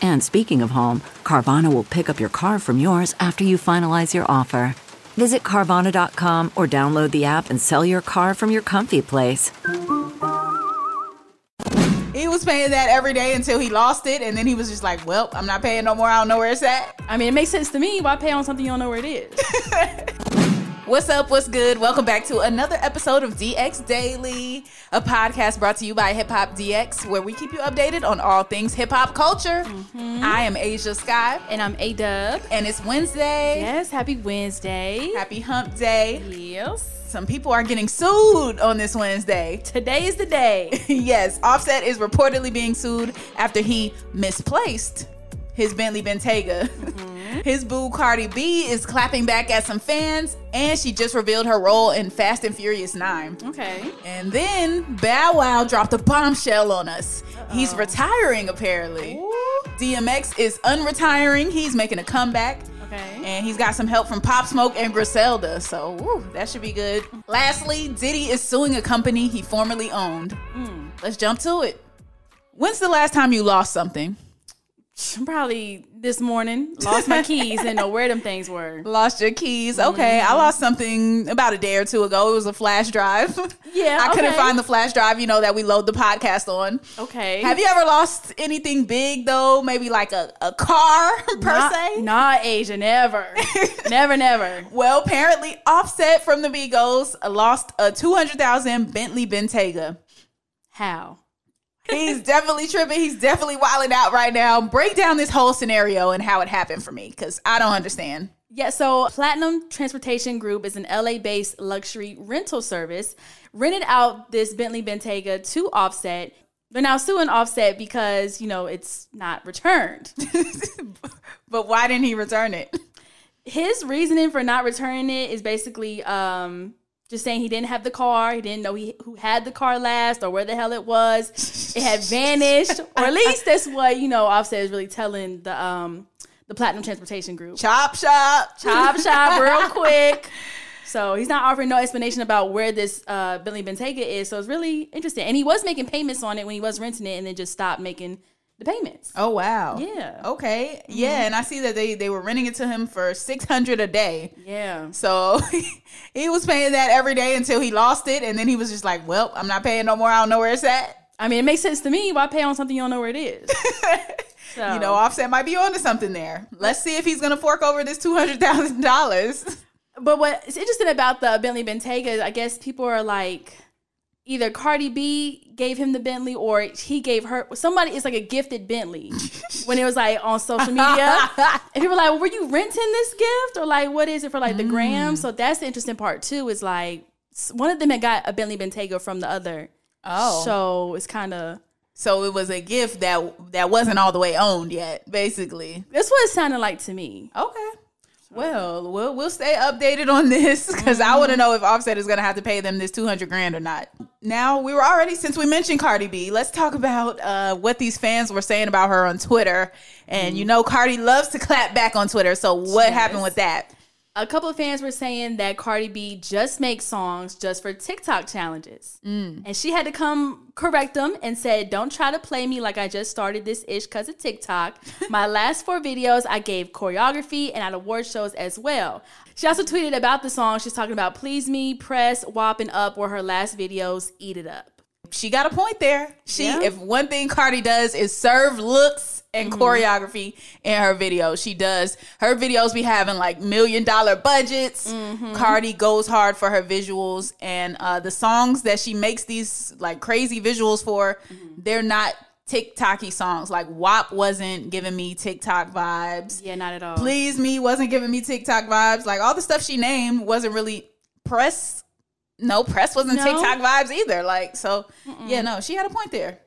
And speaking of home, Carvana will pick up your car from yours after you finalize your offer. Visit Carvana.com or download the app and sell your car from your comfy place. He was paying that every day until he lost it, and then he was just like, "Well, I'm not paying no more. I don't know where it's at." I mean, it makes sense to me. Why pay on something you don't know where it is? What's up? What's good? Welcome back to another episode of DX Daily, a podcast brought to you by Hip Hop DX, where we keep you updated on all things hip hop culture. Mm-hmm. I am Ashia Skye, and I'm A Dub. and it's Wednesday. Yes, happy Wednesday. Happy Hump Day. Yes. Some people are getting sued on this Wednesday. Today is the day. yes, Offset is reportedly being sued after he misplaced his Bentley Bentayga. Mm-hmm. His boo Cardi B is clapping back at some fans, and she just revealed her role in Fast and Furious 9. Okay. And then Bow Wow dropped a bombshell on us. He's retiring apparently. Ooh. DMX is unretiring. He's making a comeback. Okay. And he's got some help from Pop Smoke and Griselda, so woo, that should be good. Lastly, Diddy is suing a company he formerly owned. Hmm. Let's jump to it. When's the last time you lost something? Probably this morning. Lost my keys. Didn't know where them things were. Lost your keys. Okay, I mm-hmm. lost something about a day or two ago. It was a flash drive. Yeah, I couldn't find the flash drive, you know, that we load the podcast on. Okay. Have you ever lost anything big though? Maybe like a, a car per Not, se? Not Ashia. Never. never, never. Well, apparently, Offset from the Migos lost a 200,000 Bentley Bentayga. How? He's definitely tripping. He's definitely wilding out right now. Break down this whole scenario and how it happened for me because I don't understand. Yeah, so Platinum Transportation Group is an LA based luxury rental service, rented out this Bentley Bentayga to Offset. They're now suing Offset because, you know, it's not returned. But why didn't he return it? His reasoning for not returning it is basically um, just saying he didn't have the car, he didn't know he, who had the car last or where the hell it was. It had vanished, or at least that's what, you know, Offset is really telling the um, the Platinum Transportation Group. Chop shop. chop shop real quick. So he's not offering no explanation about where this uh, Bentley Bentayga is. So it's really interesting. And he was making payments on it when he was renting it, and then just stopped making the payments. Oh wow. Yeah. Okay. Mm-hmm. Yeah, and I see that they they were renting it to him for 600 a day. Yeah. So he was paying that every day until he lost it and then he was just like, "Well, I'm not paying no more. I don't know where it's at." I mean, it makes sense to me. Why pay on something you don't know where it is? So, You know, Offset might be onto something there. Let's see if he's going to fork over this $200,000. But what's interesting about the Bentley Bentayga I guess people are like, either Cardi B gave him the Bentley or he gave her somebody. It's like a gifted Bentley when it was like on social media. and people were like, well, "Were you renting this gift or like what is it for like the mm. gram?" So that's the interesting part too. Is like one of them had got a Bentley Bentayga from the other. Oh. so it's kind of So it was a gift that that wasn't all the way owned yet, basically. that's what it sounded like to me. Okay. Well, we'll we'll stay updated on this because I mm-hmm. want to know if Offset is going to have to pay them this two hundred grand or not. Now we were already since we mentioned Cardi B, let's talk about uh, what these fans were saying about her on Twitter. And you know, Cardi loves to clap back on Twitter. So what Yes. happened with that? A couple of fans were saying that Cardi B just makes songs just for TikTok challenges. Mm. And she had to come correct them and said, Don't try to play me like I just started this ish because of TikTok. My last four videos, I gave choreography and at award shows as well. She also tweeted about the song. She's talking about Please Me, Press, and Up were her last videos. Eat it up. She got a point there. She Yeah. if one thing Cardi does is serve looks and Mm-hmm. choreography in her videos. She does. Her videos be having like million dollar budgets. Mm-hmm. Cardi goes hard for her visuals and uh the songs that she makes these like crazy visuals for, Mm-hmm. they're not TikToky songs. Like WAP wasn't giving me TikTok vibes. Yeah, not at all. Please Me wasn't giving me TikTok vibes. Like all the stuff she named wasn't really press. No, press wasn't No? TikTok vibes either. Like so, yeah, no, she had a point there.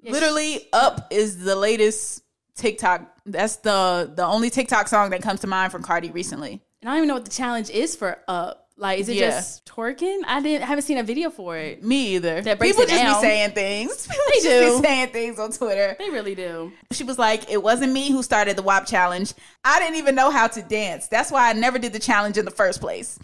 Yeah, Literally, "Up" is the latest TikTok. That's the the only TikTok song that comes to mind from Cardi recently. And I don't even know what the challenge is for up. Like, is it Yeah. just twerking? I didn't haven't seen a video for it. Me either. That People just down. be saying things. People They just do. be saying things on Twitter. They really do. She was like, It wasn't me who started the WAP challenge. I didn't even know how to dance. That's why I never did the challenge in the first place.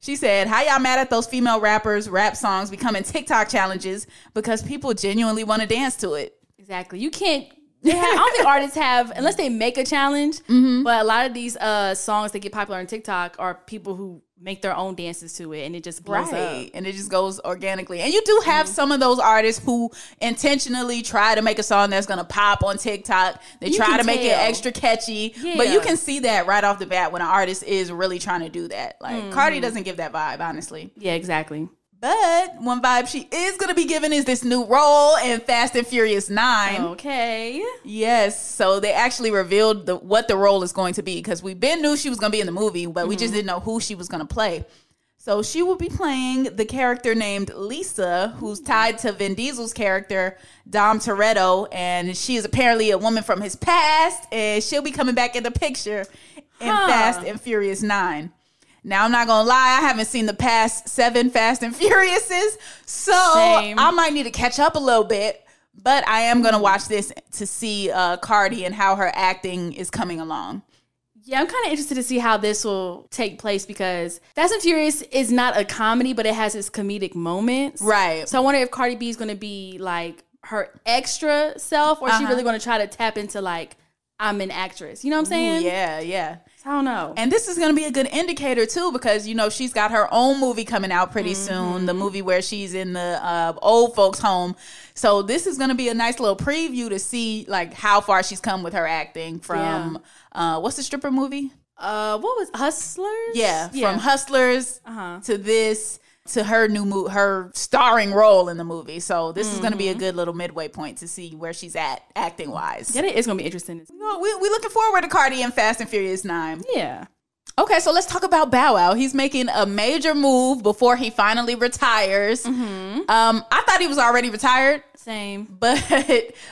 She said, How y'all mad at those female rappers, rap songs becoming TikTok challenges because people genuinely want to dance to it? Exactly. You can't. Have, I don't think artists have unless they make a challenge. Mm-hmm. But a lot of these uh, songs that get popular on TikTok are people who make their own dances to it, and it just blows Right. up. And it just goes organically. And you do have some of those artists who intentionally try to make a song that's going to pop on TikTok. They You try to make it extra catchy. But you can see that right off the bat when an artist is really trying to do that. Like Cardi doesn't give that vibe, honestly. Yeah, exactly. But one vibe she is going to be given is this new role in Fast and Furious 9. Okay. Yes, so they actually revealed the, what the role is going to be because we've been knew she was going to be in the movie, but we just mm-hmm. didn't know who she was going to play. So she will be playing the character named Lisa, who's tied to Vin Diesel's character Dom Toretto, and she is apparently a woman from his past, and she'll be coming back in the picture in Huh. Fast and Furious Nine. Now I'm not gonna lie, I haven't seen the past seven Fast and Furiouses, so Same. I might need to catch up a little bit. But I am gonna watch this to see uh, Cardi and how her acting is coming along. Yeah, I'm kind of interested to see how this will take place because Fast and Furious is not a comedy, but it has its comedic moments. Right. So I wonder if Cardi B is going to be like her extra self, or she Uh-huh. really going to try to tap into like I'm an actress? You know what I'm saying? Yeah, yeah. I don't know. And this is going to be a good indicator too, because you know she's got her own movie coming out pretty soon. The movie where she's in the uh, old folks' home. So this is going to be a nice little preview to see like how far she's come with her acting from uh, what's the stripper movie? uh, what was Hustlers? Yeah, from Hustlers Uh-huh. to this to her new mo- her starring role in the movie. So this is going to be a good little midway point to see where she's at acting wise. Yeah, it is going to be interesting. We we looking forward to Cardi and Fast and Furious Nine. Yeah. Okay, so let's talk about Bow Wow. He's making a major move before he finally retires. Um, I thought he was already retired, Same. but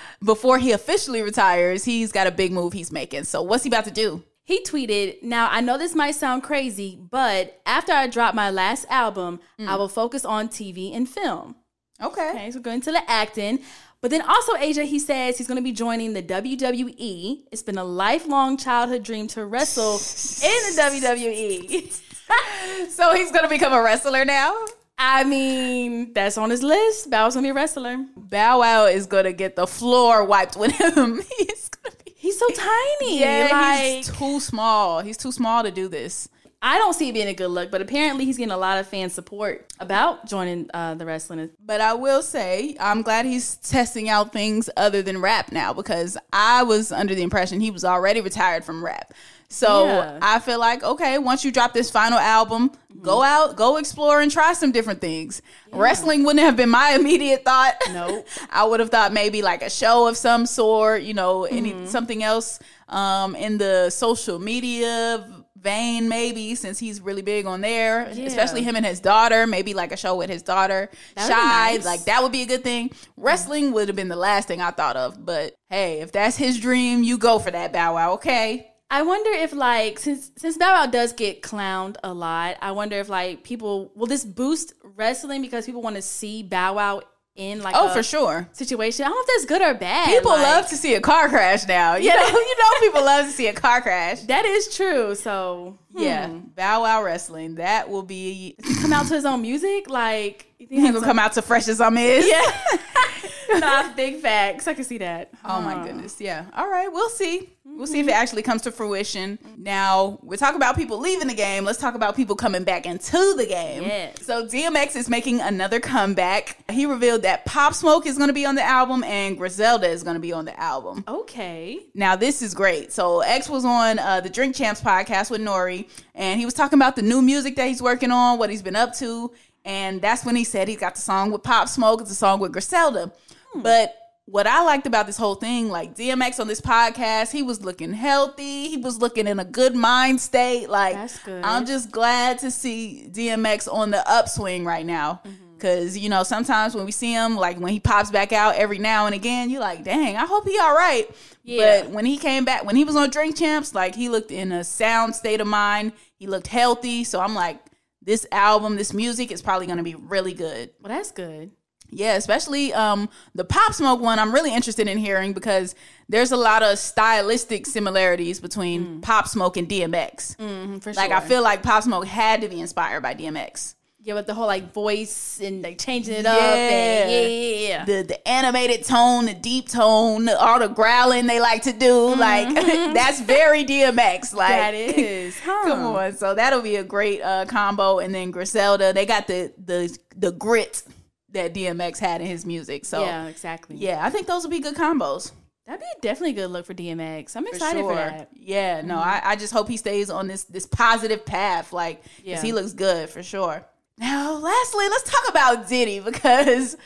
before he officially retires, he's got a big move he's making. So what's he about to do? He tweeted, Now, I know this might sound crazy, but after I drop my last album, I mm. will focus on TV and film. Okay. Okay, so going to the acting. But then also, Ashia, he says he's going to be joining the WWE. It's been a lifelong childhood dream to wrestle in the WWE. So he's gonna become a wrestler now. I mean, that's on his list. Bow's going to be a wrestler. Bow Wow is gonna get the floor wiped with him. he's gonna be. He's so tiny. Yeah, like, he's too small. He's too small to do this. I don't see it being a good look, but apparently he's getting a lot of fan support about joining uh, the wrestling. But I will say, I'm glad he's testing out things other than rap now because I was under the impression he was already retired from rap. So Yeah. I feel like, okay, once you drop this final album, go out, go explore and try some different things. Wrestling wouldn't have been my immediate thought. Nope. I would have thought maybe like a show of some sort, you know, any something else um, in the social media vein, maybe since he's really big on there, especially him and his daughter. Maybe like a show with his daughter, That Shai. nice. Like that would be a good thing. Wrestling would have been the last thing I thought of, but hey, if that's his dream, you go for that, Bow Wow. Okay. I wonder if like since since Bow Wow does get clowned a lot, I wonder if like people will this boost wrestling because people want to see Bow Wow in like Oh, a for sure. situation. I don't know if that's good or bad. People like, love to see a car crash now. You Yeah. know, you know, people love to see a car crash. that is true. So Yeah, hmm. Bow Wow wrestling. That will be. come out to his own music. Like you think He gonna come out to Fresh Azimiz. Yeah. nah, big facts. I can see that. Oh my goodness. Yeah. All right. We'll see. We'll see if it actually comes to fruition. Now, we're talking about people leaving the game. Let's talk about people coming back into the game. Yes. So, DMX is making another comeback. He revealed that Pop Smoke is going to be on the album and Griselda is going to be on the album. Okay. Now, this is great. So, X was on uh, the Drink Champs podcast with N.O.R.E., and he was talking about the new music that he's working on, what he's been up to. And that's when he said he got the song with Pop Smoke, it's a song with Griselda. But what I liked about this whole thing, like DMX on this podcast, he was looking healthy. He was looking in a good mind state. Like. I'm just glad to see DMX on the upswing right now. Mm-hmm. Cause you know sometimes when we see him, like when he pops back out every now and again, you're like, dang, I hope he all right. Yeah. But when he came back, when he was on Drink Champs, like he looked in a sound state of mind. He looked healthy. So I'm like, this album, this music is probably gonna be really good. Well, that's good. Yeah, especially um the Pop Smoke one. I'm really interested in hearing because there's a lot of stylistic similarities between Pop Smoke and DMX. Mm, for Like sure. I feel like Pop Smoke had to be inspired by DMX. yeah, with the whole like voice and like changing it up. And, yeah, yeah, yeah. The the animated tone, the deep tone, all the growling they like to do. Like that's very DMX. Like that is. Huh. Come on, so that'll be a great uh, combo. And then Griselda, they got the the the grit that DMX had in his music. So yeah, exactly. yeah, I think those will be good combos. That'd be definitely a good look for DMX. I'm excited for, sure. that. Mm-hmm. Yeah, no, I, I just hope he stays on this this positive path, like, Yeah. he looks good for sure. Now, lastly, let's talk about Diddy because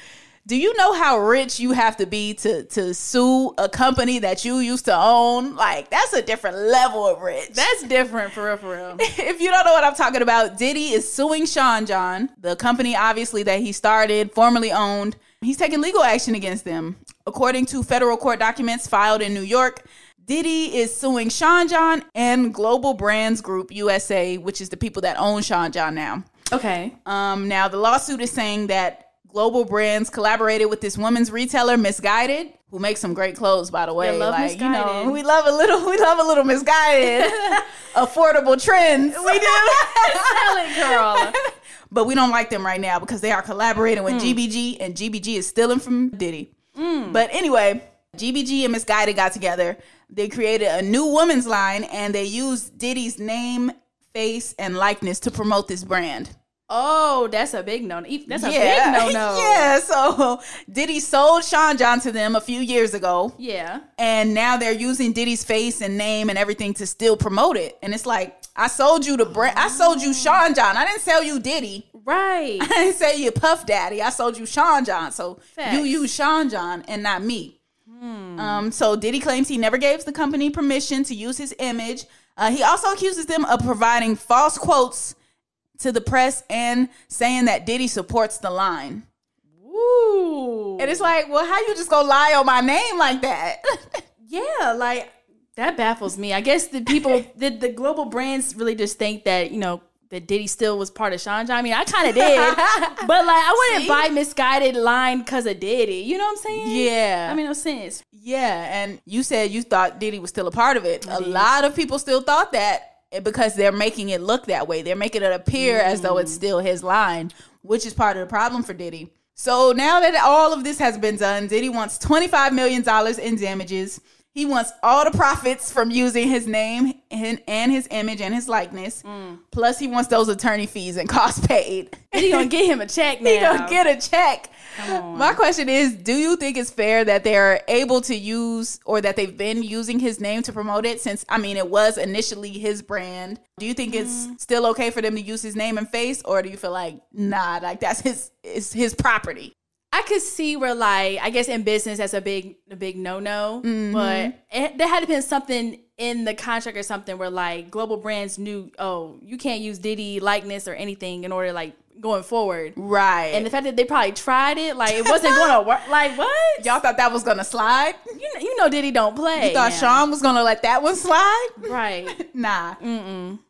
do you know how rich you have to be to to sue a company that you used to own? Like, that's a different level of rich. That's different for real, for real. if you don't know what I'm talking about, Diddy is suing Sean John, the company obviously that he started, formerly owned. He's taking legal action against them. According to federal court documents filed in New York, Diddy is suing Sean John and Global Brands Group USA, which is the people that own Sean John now. Okay. Um, now the lawsuit is saying that Global Brands collaborated with this woman's retailer, Missguided, who makes some great clothes, by the way. love like you know, we love a little, we love a little Missguided, affordable trends. We do, Tell it, girl. but we don't like them right now because they are collaborating with hmm. GBG, and GBG is stealing from Diddy. Hmm. But anyway, GBG and Missguided got together. They created a new women's line, and they used Diddy's name, face, and likeness to promote this brand. Oh, that's a big no. That's a yeah. big no no. yeah. So Diddy sold Sean John to them a few years ago, Yeah. and now they're using Diddy's face and name and everything to still promote it. And it's like, I sold you the brand. I sold you Sean John. I didn't sell you Diddy. Right. I didn't say you Puff Daddy. I sold you Sean John. So Facts. you use Sean John and not me. Um, so Diddy claims he never gave the company permission to use his image. Uh, he also accuses them of providing false quotes to the press and saying that Diddy supports the line. Ooh. And it's like, well, how you just gonna lie on my name like that? Yeah, like that baffles me. I guess the people, the, the global brands really just think that, you know, that Diddy still was part of Sean John. I mean, I kind of did. but like, I wouldn't See? buy Missguided line because of Diddy. You know what I'm saying? Yeah. I mean, no sense. yeah, and you said you thought Diddy was still a part of it. A lot of people still thought that because they're making it look that way. They're making it appear as though it's mm. still his line, which is part of the problem for Diddy. So now that all of this has been done, Diddy wants $25 million in damages. He wants all the profits from using his name and, and his image and his likeness. Mm. Plus, he wants those attorney fees and costs paid. Diddy gonna get him a check now. He gonna get a check. My question is, do you think it's fair that they're able to use or that they've been using his name to promote it since I mean it was initially his brand? Do you think it's mm. still okay for them to use his name and face or do you feel like nah, like that's his it's his property? I could see where like I guess in business that's a big a big no no, Mm-hmm. but it, there had to been something in the contract or something where like global brands knew oh you can't use Diddy likeness or anything in order like going forward. Right. And the fact that they probably tried it like it wasn't going to work. Like what? y'all thought that was gonna slide? you know, you know Diddy don't play. You thought now. Sean was gonna let that one slide? right? Nah.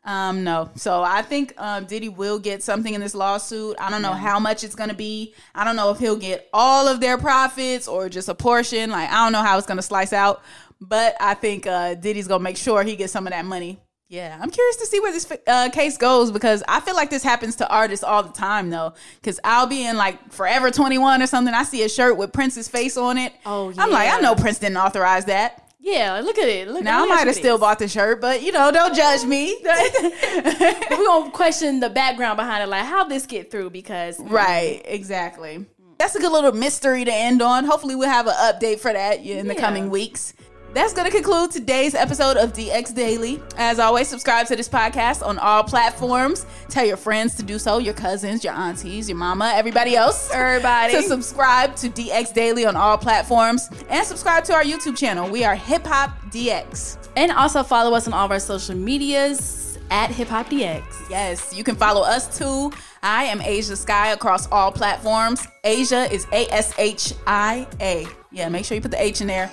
Um, no. So I think um, Diddy will get something in this lawsuit. I don't know how much it's gonna be. I don't know if he'll get all of their profits or just a portion. Like I don't know how it's gonna slice out. But I think uh, Diddy's gonna make sure he gets some of that money. Yeah, I'm curious to see where this uh, case goes because I feel like this happens to artists all the time though. Because I'll be in like Forever 21 or something. I see a shirt with Prince's face on it. Oh, I'm like, I know Prince didn't authorize that. Yeah, look at it. Look, Now I might have still bought the shirt, but you know, don't judge me. We're gonna question the background behind it, like how this get through because right, exactly. That's a good little mystery to end on. Hopefully, we'll have an update for that in the Yeah. coming weeks. That's going to conclude today's episode of DX Daily. As always, subscribe to this podcast on all platforms. Tell your friends to do so, your cousins, your aunties, your mama, everybody else. Everybody. To subscribe to DX Daily on all platforms and subscribe to our YouTube channel. We are Hip Hop DX. and also follow us on all of our social medias at Hip Hop DX. Yes, you can follow us too. I am Ashia Skye across all platforms. Ashia is A S H I A. Yeah, make sure you put the H in there.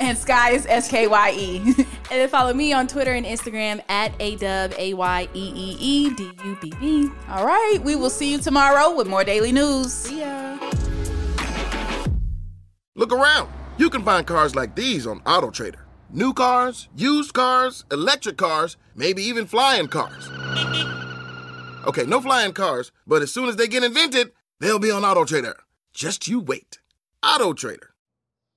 And Skye is S K Y E. And then follow me on Twitter and Instagram at A W A Y E E E D U B B. All right, we will see you tomorrow with more daily news. See ya. Look around. You can find cars like these on AutoTrader. New cars, used cars, electric cars, maybe even flying cars. Okay, no flying cars, but as soon as they get invented, they'll be on AutoTrader. Just you wait. AutoTrader.